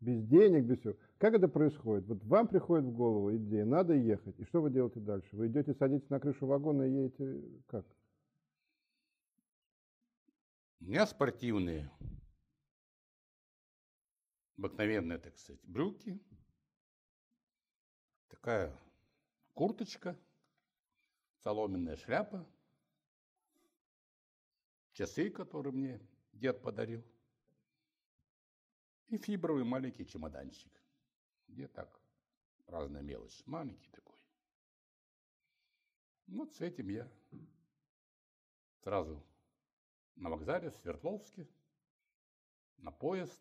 без денег, без всего. Как это происходит? Вот вам приходит в голову идея, надо ехать. И что вы делаете дальше? Вы идете, садитесь на крышу вагона и едете как? У меня спортивные, обыкновенные, так сказать, брюки, такая курточка, соломенная шляпа, часы, которые мне дед подарил, и фибровый маленький чемоданчик, где так разная мелочь, маленький такой. Вот с этим я сразу на вокзале в Свердловске, на поезд.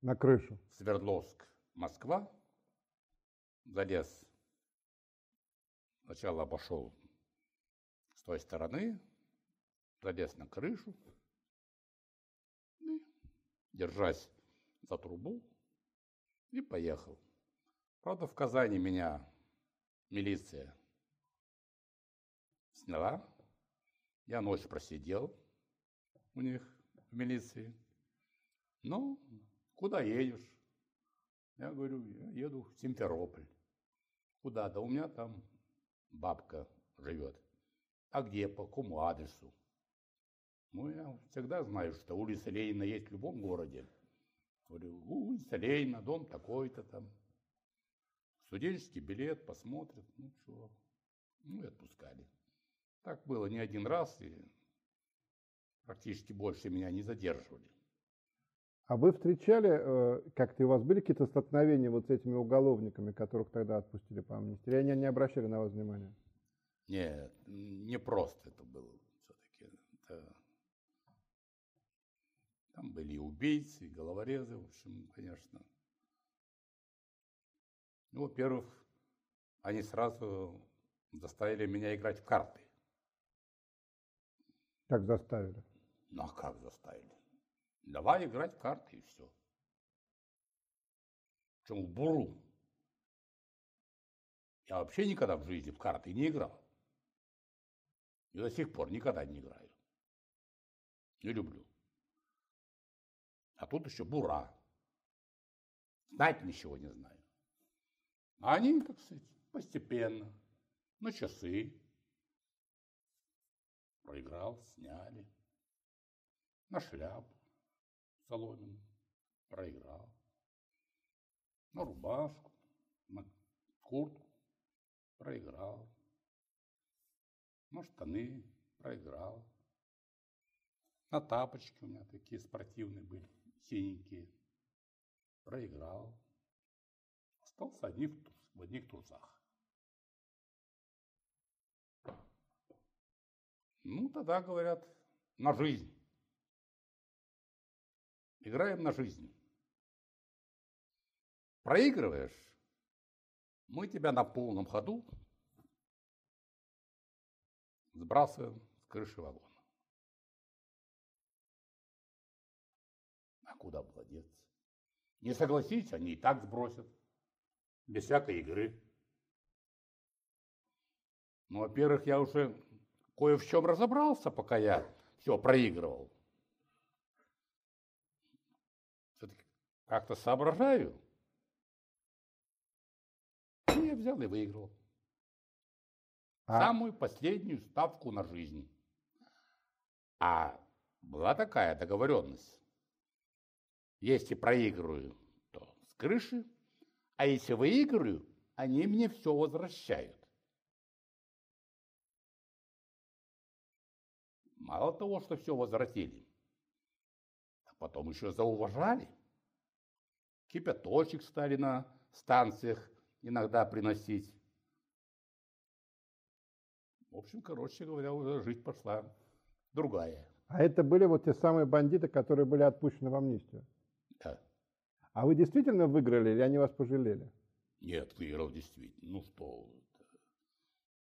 На крышу. Свердловск, Москва. Залез. Сначала обошел с той стороны, залез на крышу, и, держась за трубу, и поехал. Правда, в Казани меня милиция сняла. Я ночь просидел, у них в милиции. Ну, куда едешь? Я говорю, я еду в Симферополь. Куда? Да у меня там бабка живет. А где, по какому адресу? Ну, я всегда знаю, что улица Ленина есть в любом городе. Говорю, улица Ленина, дом такой-то там. Студенческий билет, посмотрят, ну что. Ну и отпускали. Так было не один раз, и практически больше меня не задерживали. А вы встречали, э, как-то у вас были какие-то столкновения вот с этими уголовниками, которых тогда отпустили по амнистии? Или они не обращали на вас внимания? Нет, не просто это было все-таки. Это... Там были и убийцы, и головорезы, в общем, конечно. Ну, во-первых, они сразу заставили меня играть в карты. Как заставили? Ну, а как заставили? Давай играть в карты и все. Причем в буру. Я вообще никогда в жизни в карты не играл. И до сих пор никогда не играю. Не люблю. А тут еще бура. Знать ничего не знаю. А они, так сказать, постепенно, на часы. Проиграл, сняли на шляпу соломенную, проиграл, на рубашку, на куртку, проиграл, на штаны, проиграл, на тапочки у меня такие спортивные были, синенькие, проиграл, остался одних, в одних трусах. Ну, тогда говорят, на жизнь. Играем на жизнь. Проигрываешь, мы тебя на полном ходу сбрасываем с крыши вагона. Куда молодец? Не согласись, они и так сбросят. Без всякой игры. Ну, во-первых, я уже кое в чем разобрался, пока я все проигрывал. как-то соображаю. И я взял и выиграл. А? Самую последнюю ставку на жизнь. А была такая договоренность. Если проигрываю, то с крыши, а если выиграю, они мне все возвращают. Мало того, что все возвратили, а потом еще зауважали – кипяточек стали на станциях иногда приносить. В общем, короче говоря, уже жизнь пошла другая. А это были вот те самые бандиты, которые были отпущены в амнистию? А вы действительно выиграли или они вас пожалели? Нет, выиграл действительно. Ну что,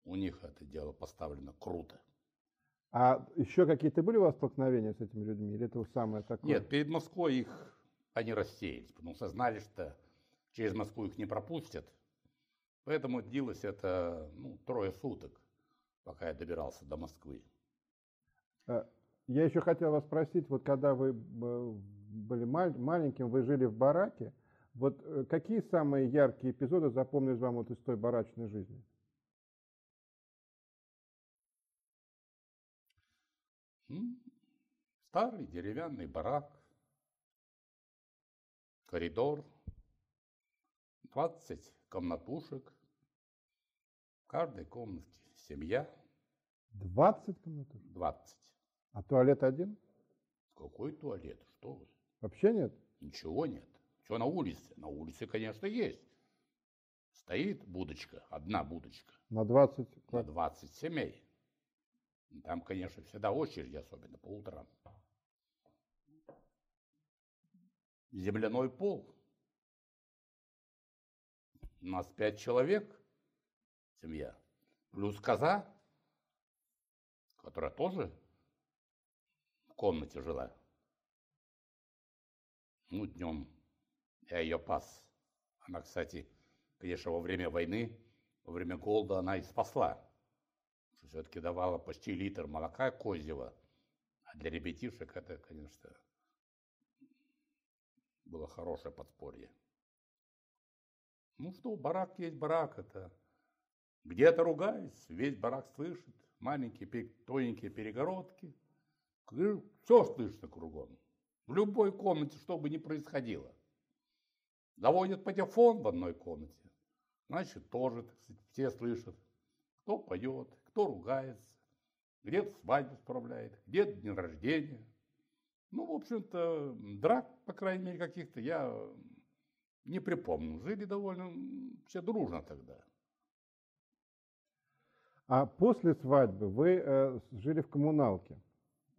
у них это дело поставлено круто. А еще какие-то были у вас столкновения с этими людьми? Или это самое такое? Нет, перед Москвой их они рассеялись, потому что знали, что через Москву их не пропустят. Поэтому длилось это ну, трое суток, пока я добирался до Москвы. А, я еще хотел вас спросить, вот когда вы э, были маль- маленьким, вы жили в бараке. Вот э, какие самые яркие эпизоды запомнились вам вот из той барачной жизни? Старый деревянный барак, коридор, 20 комнатушек, в каждой комнате семья, 20 комнат? 20. А туалет один? Какой туалет? Что вы? Вообще нет? Ничего нет. Все на улице. На улице, конечно, есть. Стоит будочка, одна будочка, На 20 на квартир? 20 семей. Там, конечно, всегда очереди, особенно по утрам. Земляной пол. У нас пять человек, семья. Плюс коза, которая тоже в комнате жила. Ну, днем я ее пас. Она, кстати, конечно, во время войны, во время голода она и спасла. Все-таки давала почти литр молока козьего. А для ребятишек это, конечно, было хорошее подспорье. Ну что, барак есть барак, это где-то ругается, весь барак слышит, маленькие тоненькие перегородки, все слышно кругом. В любой комнате, что бы ни происходило. Заводят патефон в одной комнате, значит, тоже, все слышат, кто поет, кто ругается, где-то свадьбу справляет, где-то день рождения. Ну, в общем-то, драк, по крайней мере, каких-то я не припомню. Жили довольно все дружно тогда. А после свадьбы вы э, жили в коммуналке.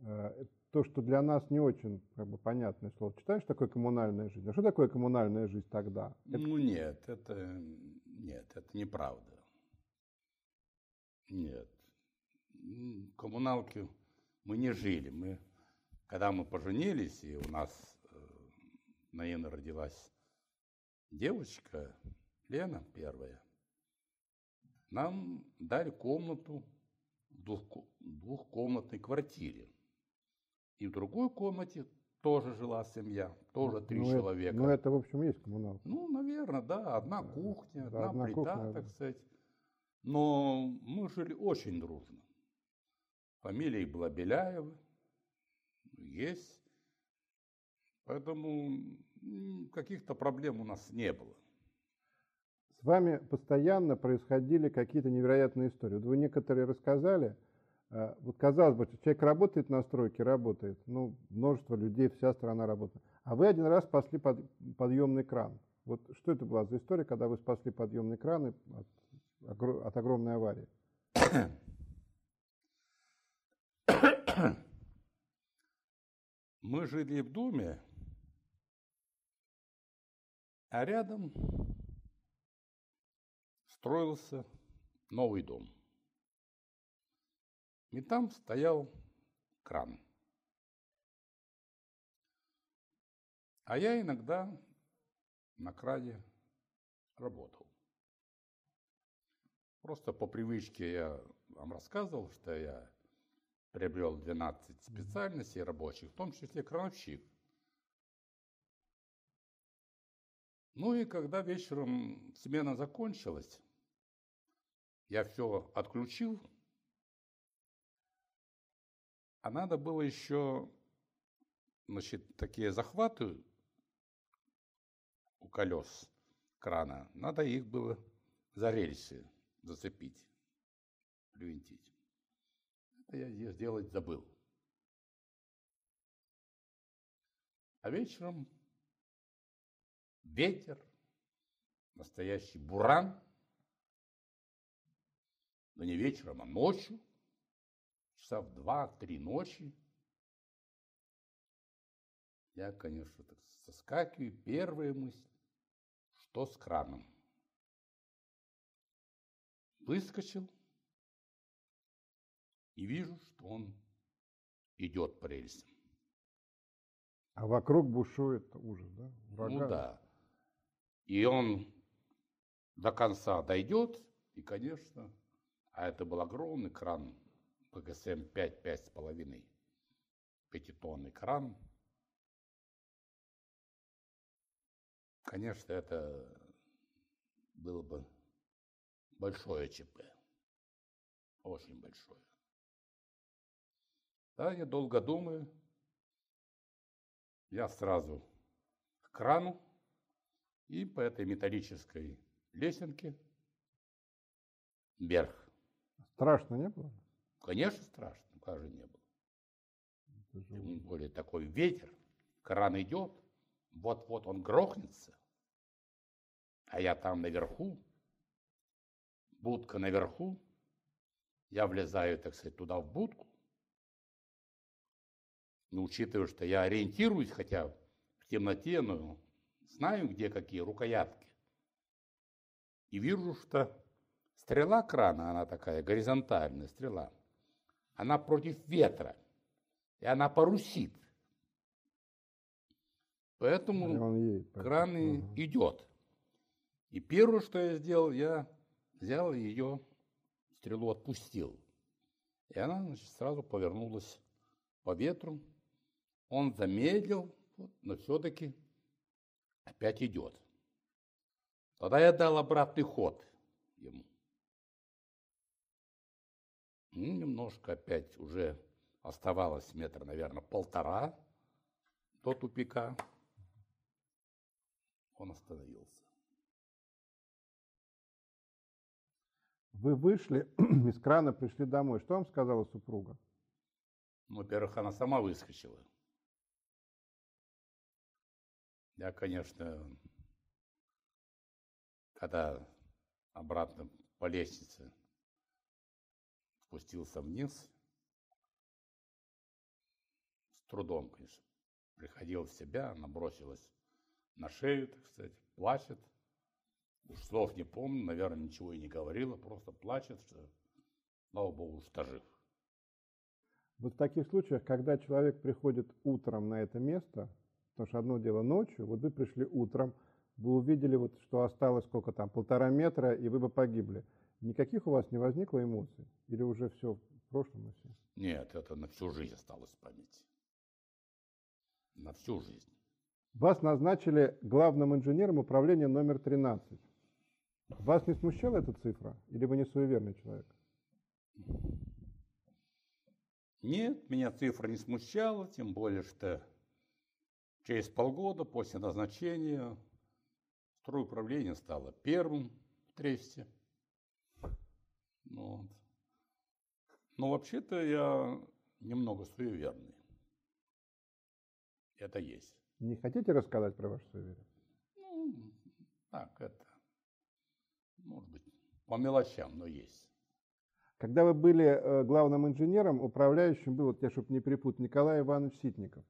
Э, то, что для нас не очень как бы, понятное слово. Читаешь такое коммунальная жизнь? А что такое коммунальная жизнь тогда? Это- Ну нет, это нет, это неправда. Нет. Коммуналке мы не жили. Мы, когда мы поженились, и у нас э, наверное, родилась девочка, Лена первая, нам дали комнату в двухко- двухкомнатной квартире. И в другой комнате тоже жила семья, тоже три ну, это- человека. ну, это, в общем, есть коммуналка. Ну, наверное, да, одна кухня, да, одна, одна плита, кухня, так сказать. Но мы жили очень дружно. Фамилия была Беляева, есть. Поэтому каких-то проблем у нас не было. С вами постоянно происходили какие-то невероятные истории. Вот вы некоторые рассказали. Э, Вот казалось бы, человек работает на стройке, работает. Ну, множество людей, вся страна работает. А вы один раз спасли под- подъемный кран. Вот что это была за история, когда вы спасли подъемный кран от, от огромной аварии? Мы жили в доме, а рядом строился новый дом. И там стоял кран. А я иногда на кране работал. Просто по привычке я вам рассказывал, что я приобрел 12 специальностей рабочих, в том числе крановщик. Ну и когда вечером смена закончилась, я все отключил, а надо было еще, значит, такие захваты у колес крана, надо их было за рельсы зацепить, привинтить. Это я сделать забыл. А вечером ветер, настоящий буран, но не вечером, а ночью, часа в два-три ночи. Я, конечно, так соскакиваю, первая мысль, что с краном. Выскочил и вижу, что он идет по рельсам. А вокруг бушует ужас, да? Ну Ураган. да. И он до конца дойдет, и, конечно, а это был огромный кран ПГСМ 5, 5,5, пятитонный кран. конечно, это было бы большое ЧП. Очень большое. Да, я долго думаю. Я сразу к крану и по этой металлической лесенке вверх. Страшно не было? Конечно, страшно, как же не было. Тем более такой ветер, кран идет, вот-вот он грохнется, а я там наверху, будка наверху, я влезаю, так сказать, туда в будку, но учитывая, что я ориентируюсь, хотя в темноте, но знаю, где какие рукоятки, и вижу, что стрела крана, она такая горизонтальная стрела, она против ветра, и она парусит. Поэтому едет, кран и угу. идет. И первое, что я сделал, я взял ее, стрелу отпустил. И она значит, сразу повернулась по ветру. Он замедлил, но все-таки опять идет. Тогда я дал обратный ход ему. Ну, немножко опять уже оставалось метр, наверное, полтора до тупика он остановился. Вы вышли из крана, пришли домой. Что вам сказала супруга? Ну, во-первых, она сама выскочила. Я, конечно, когда обратно по лестнице спустился вниз, с трудом, конечно, приходил в себя, она бросилась на шею, так сказать, плачет. Уж слов не помню, наверное, ничего и не говорила, просто плачет, что, слава богу, что жив. Вот в таких случаях, когда человек приходит утром на это место, потому что одно дело ночью, вот вы пришли утром, вы увидели, вот, что осталось сколько там, полтора метра, и вы бы погибли. Никаких у вас не возникло эмоций? Или уже все в прошлом? Все? Нет, это на всю жизнь осталось в памяти. На всю жизнь. Вас назначили главным инженером управления номер 13. Вас не смущала эта цифра? Или вы не суеверный человек? Нет, меня цифра не смущала, тем более, что через полгода после назначения стройуправление стало первым в Тресте. Вот. Но вообще-то я немного суеверный. Это есть. Не хотите рассказать про вашу суеверие? Ну, так, это, может быть, по мелочам, но есть. Когда вы были э, главным инженером, управляющим был, вот я, чтобы не перепутать, Николай Иванович Ситников.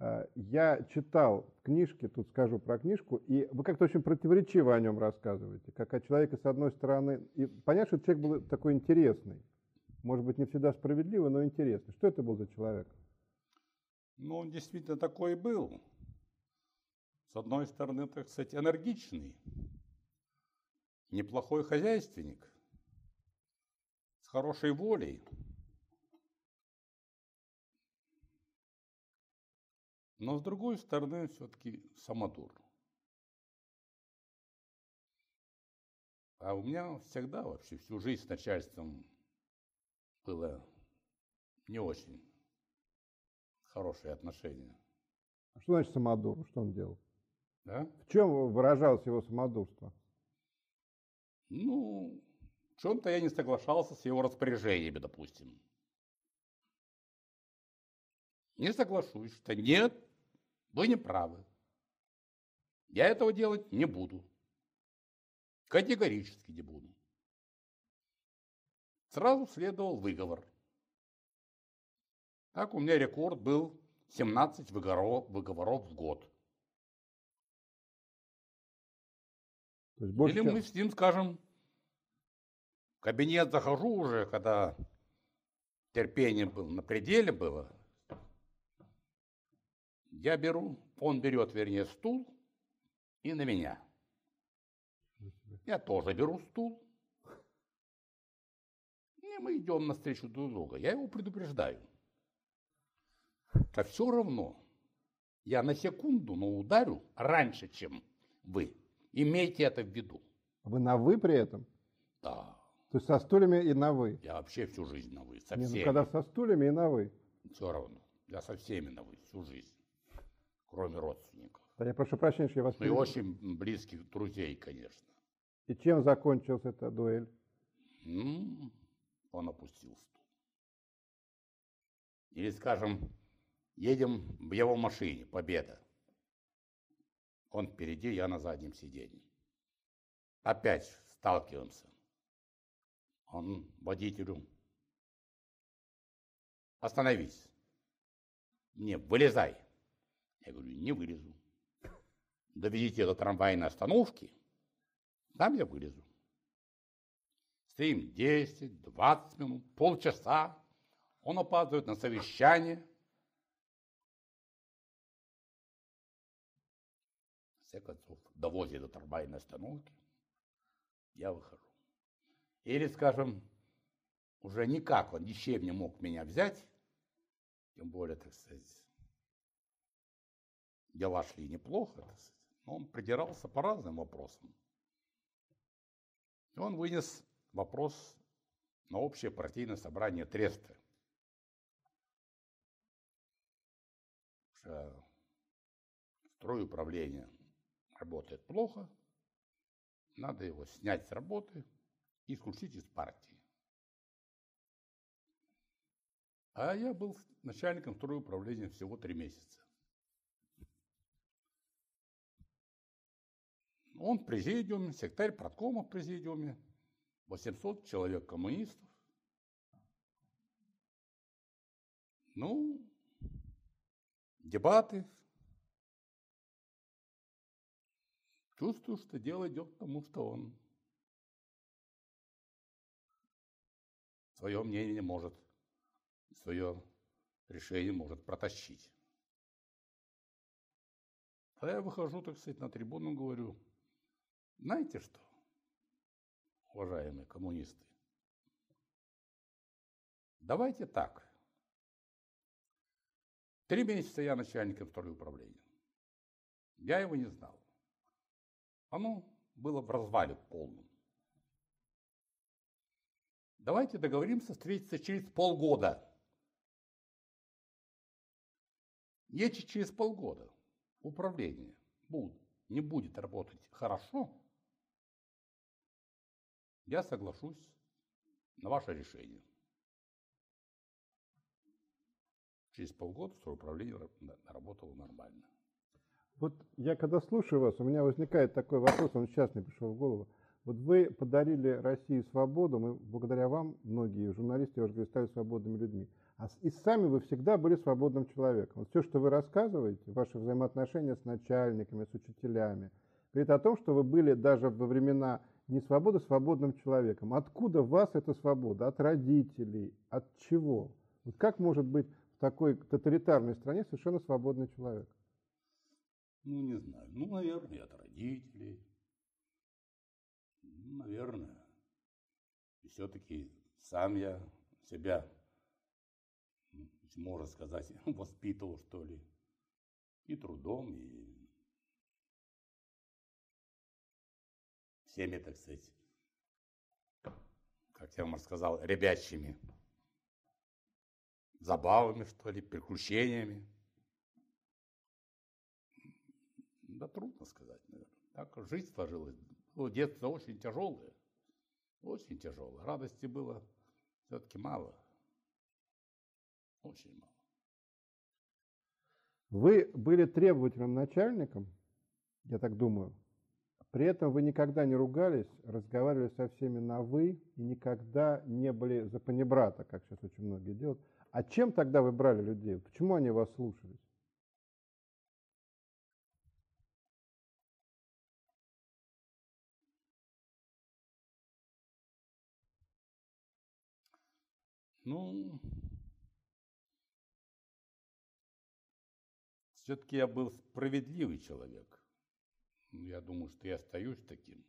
Э, я читал в книжке, тут скажу про книжку, и вы как-то очень противоречиво о нем рассказываете, как о человеке с одной стороны, и понятно, что человек был такой интересный, может быть, не всегда справедливый, но интересный. Что это был за человек? Ну, он действительно такой был с одной стороны, так сказать, энергичный, неплохой хозяйственник, с хорошей волей. Но с другой стороны, все-таки самодур. А у меня всегда вообще всю жизнь с начальством было не очень хорошие отношения. А что значит самодур? Что он делал? Да? В чем выражалось его самодурство? Ну, в чем-то я не соглашался с его распоряжениями, допустим. Не соглашусь, что нет, вы не правы. Я этого делать не буду. Категорически не буду. Сразу следовал выговор. Так у меня рекорд был 17 выговоров, выговоров в год. То есть больше Или чем... мы с ним скажем, в кабинет захожу уже, когда терпение было, на пределе было. Я беру, он берет, вернее, стул и на меня. Я тоже беру стул. И мы идем навстречу друг друга. Я его предупреждаю. Так все равно я на секунду, но ударю раньше, чем Вы. Имейте это в виду. Вы на «вы» при этом? Да. То есть со стульями и на «вы? Я вообще всю жизнь на «вы». Со Не, всеми. ну когда со стульями и на «вы». Все равно. Я со всеми на «вы» всю жизнь. Кроме родственников. Да я прошу прощения, что я вас Ну и очень близких друзей, конечно. И чем закончилась эта дуэль? Ну, он опустил стул. Или, скажем, едем в его машине, победа. Он впереди, я на заднем сиденье. Опять сталкиваемся. Он водителю. Остановись. Не, вылезай. Я говорю, не вылезу. Доведите до трамвайной остановки, там я вылезу. Стоим 10, 20 минут, полчаса. Он опаздывает на совещание. Конце концов, довозит до трамвайной остановки. Я выхожу. Или, скажем, уже никак он ничем не мог меня взять, тем более, так сказать, дела шли неплохо, но он придирался по разным вопросам. И он вынес вопрос на общее партийное собрание Треста. Строй управления работает плохо, надо его снять с работы и исключить из партии. А я был начальником строя управления всего три месяца. Он в президиуме, секретарь проткома в президиуме, 800 человек коммунистов. Ну, дебаты. Чувствую, что дело идет к тому, что он свое мнение может, свое решение может протащить. А я выхожу, так сказать, на трибуну, говорю, знаете что, уважаемые коммунисты, давайте так. Три месяца я начальником второго управления. Я его не знал. Оно было в развале полном. Давайте договоримся встретиться через полгода. Если через полгода управление будет, не будет работать хорошо, я соглашусь на ваше решение. Через полгода управление работало нормально. Вот я когда слушаю вас, у меня возникает такой вопрос, он сейчас мне пришел в голову. Вот вы подарили России свободу, мы благодаря вам, многие журналисты, уже стали свободными людьми. А и сами вы всегда были свободным человеком. Вот все, что вы рассказываете, ваши взаимоотношения с начальниками, с учителями, говорит о том, что вы были даже во времена не свободы свободным человеком. Откуда у вас эта свобода? От родителей? От чего? Вот как может быть в такой тоталитарной стране совершенно свободный человек? Ну, не знаю. Ну, наверное, от родителей. Ну, наверное. И все-таки сам я себя, можно сказать, воспитывал, что ли. И трудом, и всеми, так сказать, как я вам рассказал, ребячими забавами, что ли, приключениями. Да трудно сказать, наверное. Так жизнь сложилась. Было детство очень тяжелое. Очень тяжелое. Радости было все-таки мало. Очень мало. Вы были требовательным начальником, я так думаю. При этом вы никогда не ругались, разговаривали со всеми на «вы» и никогда не были за панибрата, как сейчас очень многие делают. А чем тогда вы брали людей? Почему они вас слушались? Ну, все-таки я был справедливый человек. Ну, Я думаю, что я остаюсь таким.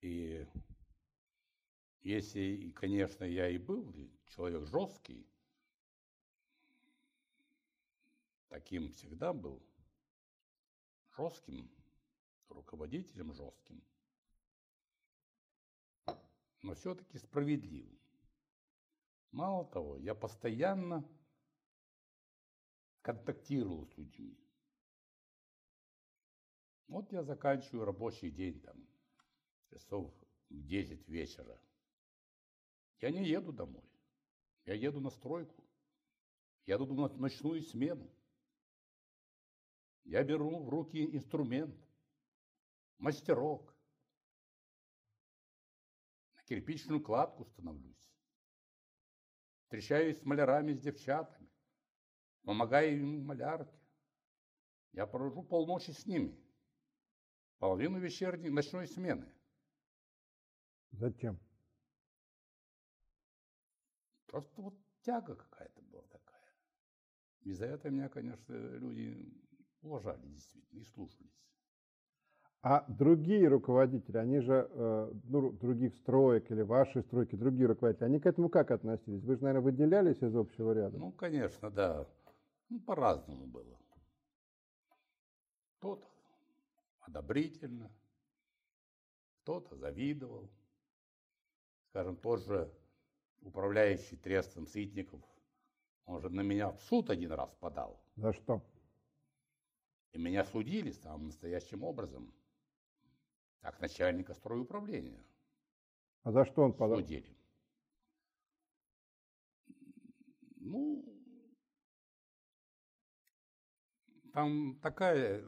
И если, и, конечно, я и был человек жесткий, таким всегда был, жестким, руководителем жестким, но все-таки справедливым. Мало того, я постоянно контактировал с людьми. Вот я заканчиваю рабочий день там, часов в 10 вечера. Я не еду домой. Я еду на стройку. Я еду на ночную смену. Я беру в руки инструмент, мастерок. На кирпичную кладку становлюсь. Встречаюсь с малярами, с девчатами. Помогаю им малярке. Я провожу полночи с ними. Половину вечерней ночной смены. Зачем? Просто вот тяга какая-то была такая. И за это меня, конечно, люди уважали действительно и слушались. А другие руководители, они же, э, ну, других строек или ваши стройки, другие руководители, они к этому как относились? Вы же, наверное, выделялись из общего ряда? Ну, конечно, да. Ну, по-разному было. Кто-то одобрительно, кто-то завидовал. Скажем, тот же управляющий трестом Сытников, он же на меня в суд один раз подал. За что? И меня судили самым настоящим образом, как начальника стройуправления. А за что он подал? Судили. Ну, там такая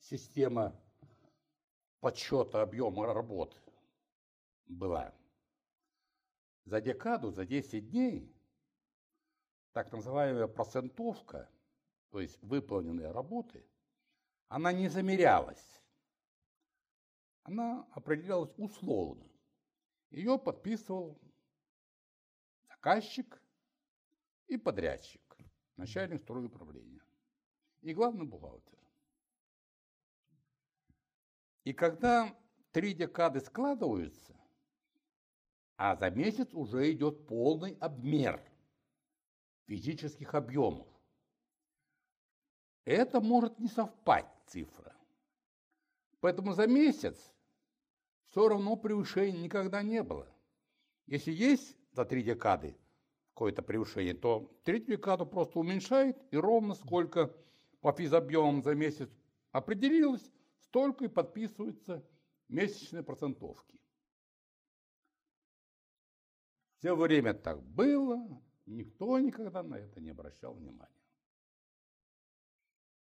система подсчета объема работ была. За декаду, за 10 дней, так называемая процентовка, то есть выполненные работы, она не замерялась. Она определялась условно. Ее подписывал заказчик и подрядчик, начальник стройуправления и главный бухгалтер. И когда три декады складываются, а за месяц уже идет полный обмер физических объемов, это может не совпасть цифра. Поэтому за месяц все равно превышения никогда не было. Если есть за три декады какое-то превышение, то третью декаду просто уменьшает, и ровно сколько по физобъемам за месяц определилось, столько и подписываются месячные процентовки. Все время так было, никто никогда на это не обращал внимания.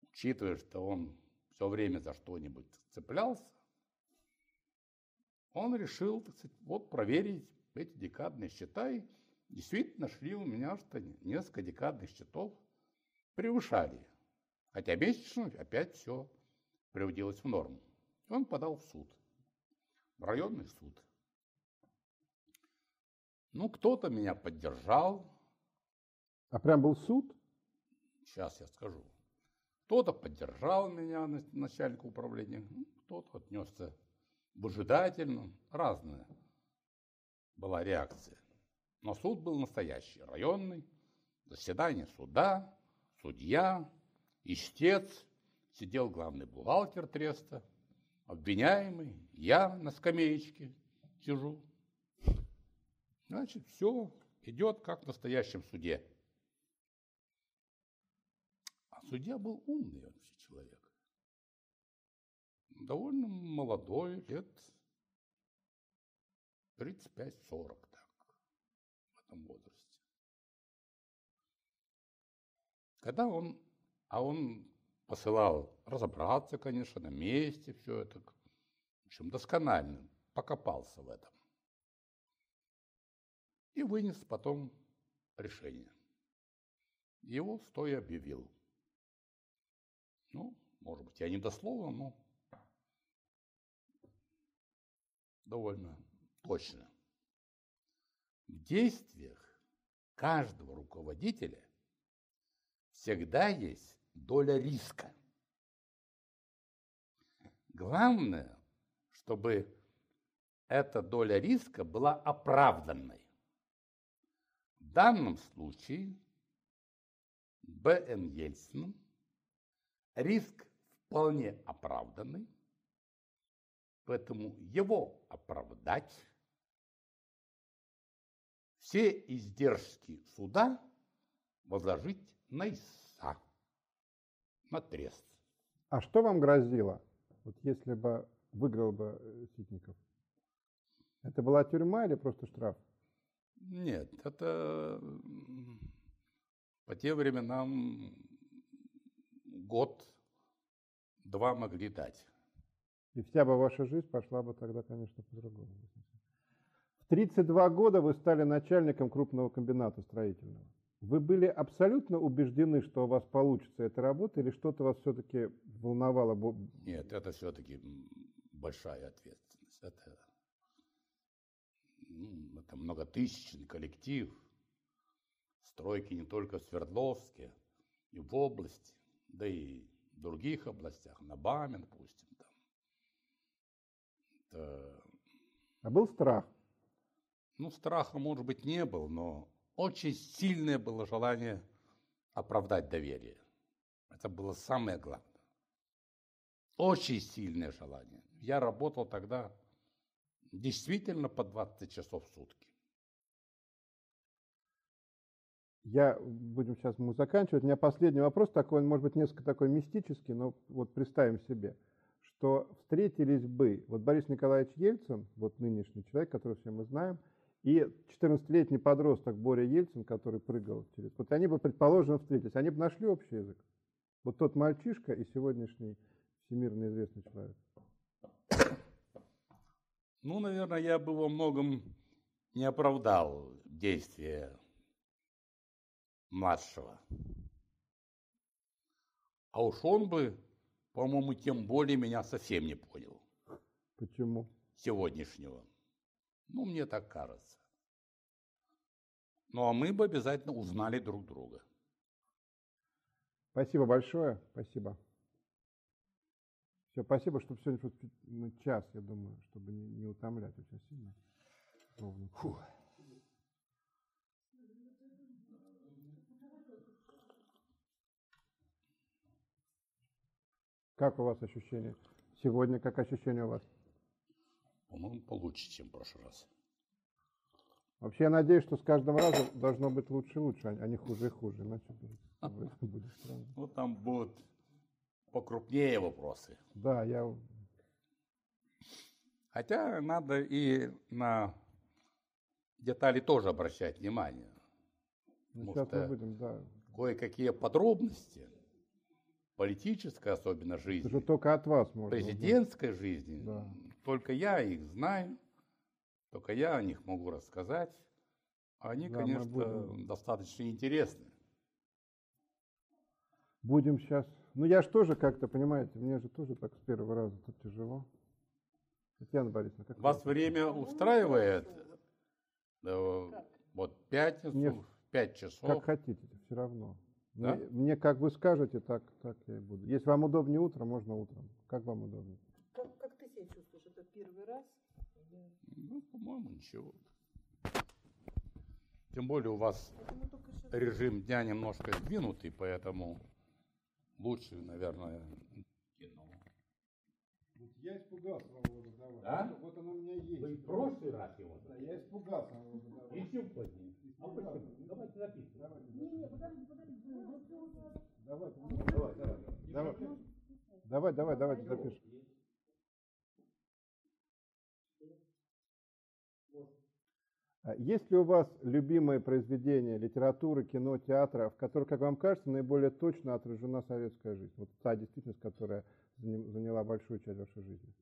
Учитывая, что он все время за что-нибудь цеплялся, он решил, так сказать, вот проверить эти декадные счета, и действительно нашли у меня, что несколько декадных счетов превышали. Хотя месячно опять все приводилось в норму. И он подал в суд, в районный суд. Ну, кто-то меня поддержал. А прям был суд? Сейчас я скажу. Кто-то поддержал меня, начальник управления, ну, кто-то отнесся выжидательно, разная была реакция. Но суд был настоящий, районный, заседание суда, судья, истец, сидел главный бухгалтер треста, обвиняемый, я на скамеечке сижу. Значит, все идет как в настоящем суде. А судья был умный вообще человек. Довольно молодой, лет 35-40 так, в этом возрасте. Когда он, а он посылал разобраться, конечно, на месте все это. В общем, досконально покопался в этом. И вынес потом решение. Его стоя объявил. Ну, может быть, я не дословно, но довольно точно. В действиях каждого руководителя всегда есть доля риска. Главное, чтобы эта доля риска была оправданной. В данном случае Б.Н. Ельцин риск вполне оправданный, поэтому его оправдать, все издержки суда возложить на ИСА, на трест. А что вам грозило, вот если бы выиграл бы э, Ситников? Это была тюрьма или просто штраф? Нет, это по тем временам год-два могли дать. И вся бы ваша жизнь пошла бы тогда, конечно, по-другому. В 32 года вы стали начальником крупного комбината строительного. Вы были абсолютно убеждены, что у вас получится эта работа, или что-то вас все-таки волновало? Нет, это все-таки большая ответственность. Это, ну, это многотысячный коллектив. Стройки не только в Свердловске, и в области, да и в других областях, на Баме, допустим. Там. Это... А был страх? Ну, страха, может быть, не было, но очень сильное было желание оправдать доверие. Это было самое главное. Очень сильное желание. Я работал тогда действительно по 20 часов в сутки. Я, будем сейчас мы заканчивать. У меня последний вопрос такой, он может быть несколько такой мистический, но вот представим себе, что встретились бы вот Борис Николаевич Ельцин, вот нынешний человек, которого все мы знаем, и 14-летний подросток Боря Ельцин, который прыгал через... Вот они бы, предположим, встретились, они бы нашли общий язык. Вот тот мальчишка и сегодняшний всемирно известный человек. Ну, наверное, я бы во многом не оправдал действия младшего. А уж он бы, по-моему, тем более меня совсем не понял. Почему? Сегодняшнего. Ну, мне так кажется. Ну, а мы бы обязательно узнали друг друга. Спасибо большое. Спасибо. Все, спасибо, что сегодня ну, час, я думаю, чтобы не, не утомлять очень сильно. Фух. Как у вас ощущения? Сегодня как ощущения у вас? По-моему, получше, чем в прошлый раз. Вообще, я надеюсь, что с каждым разом должно быть лучше и лучше, а не хуже и хуже. Иначе будет, странно. Ну, там будут покрупнее вопросы. Да, я... Хотя надо и на детали тоже обращать внимание. Ну, сейчас мы будем, да. Кое-какие подробности политической особенно жизни. Это же только от вас можно. Президентской узнать. жизни. Да. Только я их знаю, только я о них могу рассказать. Они, да, конечно, будем... достаточно интересны. Будем сейчас. Ну, я же тоже как-то, понимаете, мне же тоже так с первого раза тут тяжело. Татьяна Борисовна, как Вас время устраивает? Да, вот пятницу, мне, в пять часов. Как хотите, все равно. Да? Мне, мне как вы скажете, так, так я и буду. Если вам удобнее утро, можно утром. Как вам удобнее? Первый раз? Ну, по-моему, ничего. Тем более у вас режим дня немножко сдвинутый, поэтому лучше, наверное, кино. Я испугался вам его задавать. Да? Вот оно у меня есть. Вы в прошлый раз его Да, я испугался вам его задавать. Еще позднее. А почему? Давайте записываем. Давайте. Не, не, подожди, подожди. Давай, давай, давай. Давай, давай, давайте запишем. Есть ли у вас любимые произведения литературы, кино, театра, в которых, как вам кажется, наиболее точно отражена советская жизнь? Вот та действительность, которая заняла большую часть вашей жизни.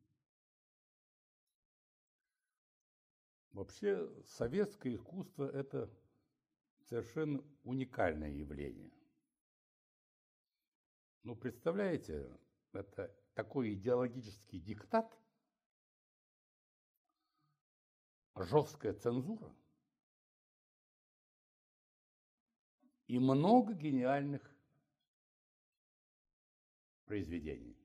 Вообще, советское искусство – это совершенно уникальное явление. Ну, представляете, это такой идеологический диктат – жесткая цензура и много гениальных произведений.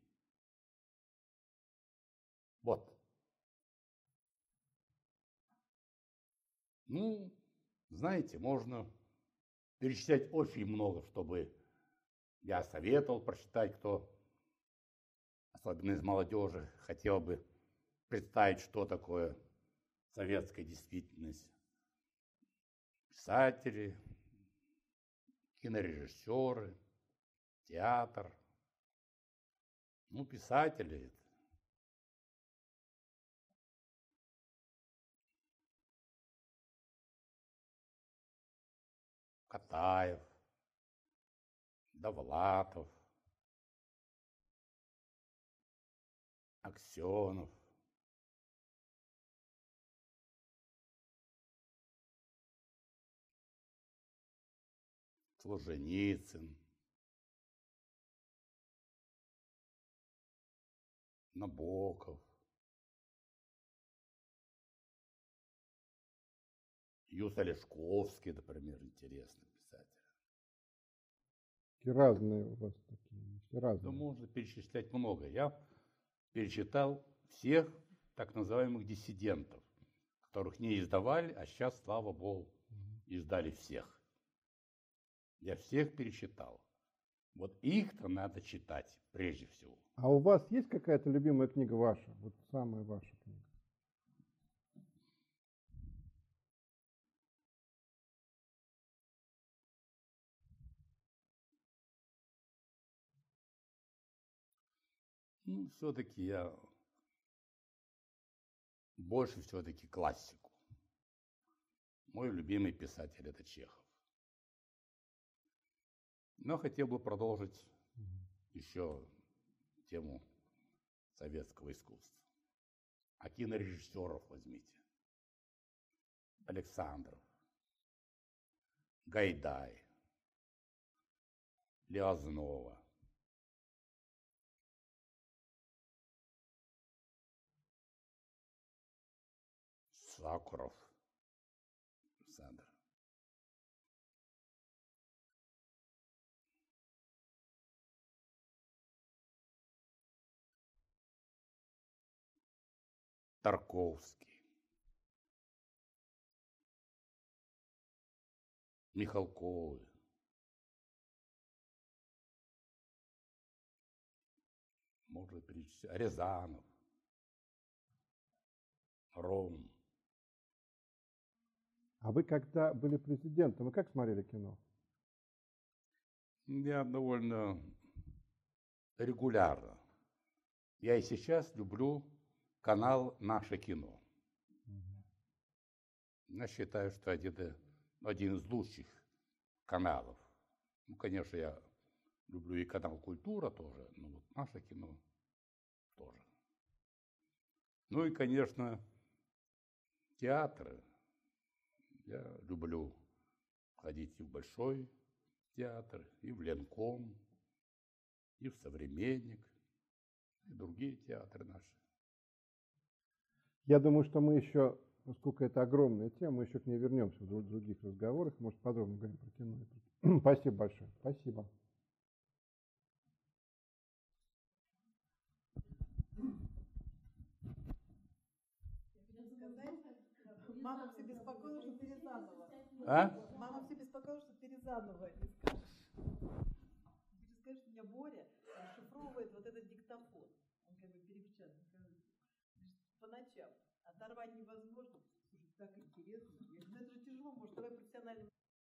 Вот. Ну, знаете, можно перечислять очень много, чтобы я советовал прочитать, кто особенно из молодежи, хотел бы представить, что такое советская действительность. Писатели, кинорежиссеры, театр. Ну, писатели – Катаев, Довлатов, Аксенов. Солженицын, Набоков, Юс Олешковский, например, интересный писатель. И разные у вас такие, Да разные. можно перечислять много. Я перечитал всех так называемых диссидентов, которых не издавали, а сейчас, слава богу, издали всех. Я всех перечитал. Вот их-то надо читать прежде всего. А у вас есть какая-то любимая книга ваша? Вот самая ваша книга? Ну, все-таки я больше все-таки классику. Мой любимый писатель это Чехов. Но хотел бы продолжить еще тему советского искусства. А кинорежиссеров возьмите. Александров, Гайдай, Леознова, Сакуров Тарковский. Михалковы. Можно перечислить. Рязанов. Ром. А вы когда были президентом, вы как смотрели кино? Я довольно регулярно. Я и сейчас люблю канал «Наше кино». Я считаю, что это один из лучших каналов. Ну, конечно, я люблю и канал «Культура» тоже, но вот «Наше кино» тоже. Ну и, конечно, театры. Я люблю ходить и в Большой театр, и в Ленком, и в Современник, и другие театры наши. Я думаю, что мы еще, поскольку это огромная тема, мы еще к ней вернемся в друг- других разговорах, может, подробно говорим про кино. Спасибо большое. Спасибо. Мама все беспокоила, что ты Рязанова. А? Мама все беспокоила, что ты Рязанова не скажешь. Ты скажешь, что меня Боря расшифровывает вот этот диктофон. Он как бы перепечатан. Говорит, По ночам. Оторвать невозможно. Слушай, так интересно. Я говорю, ну это же тяжело, может, давай профессиональным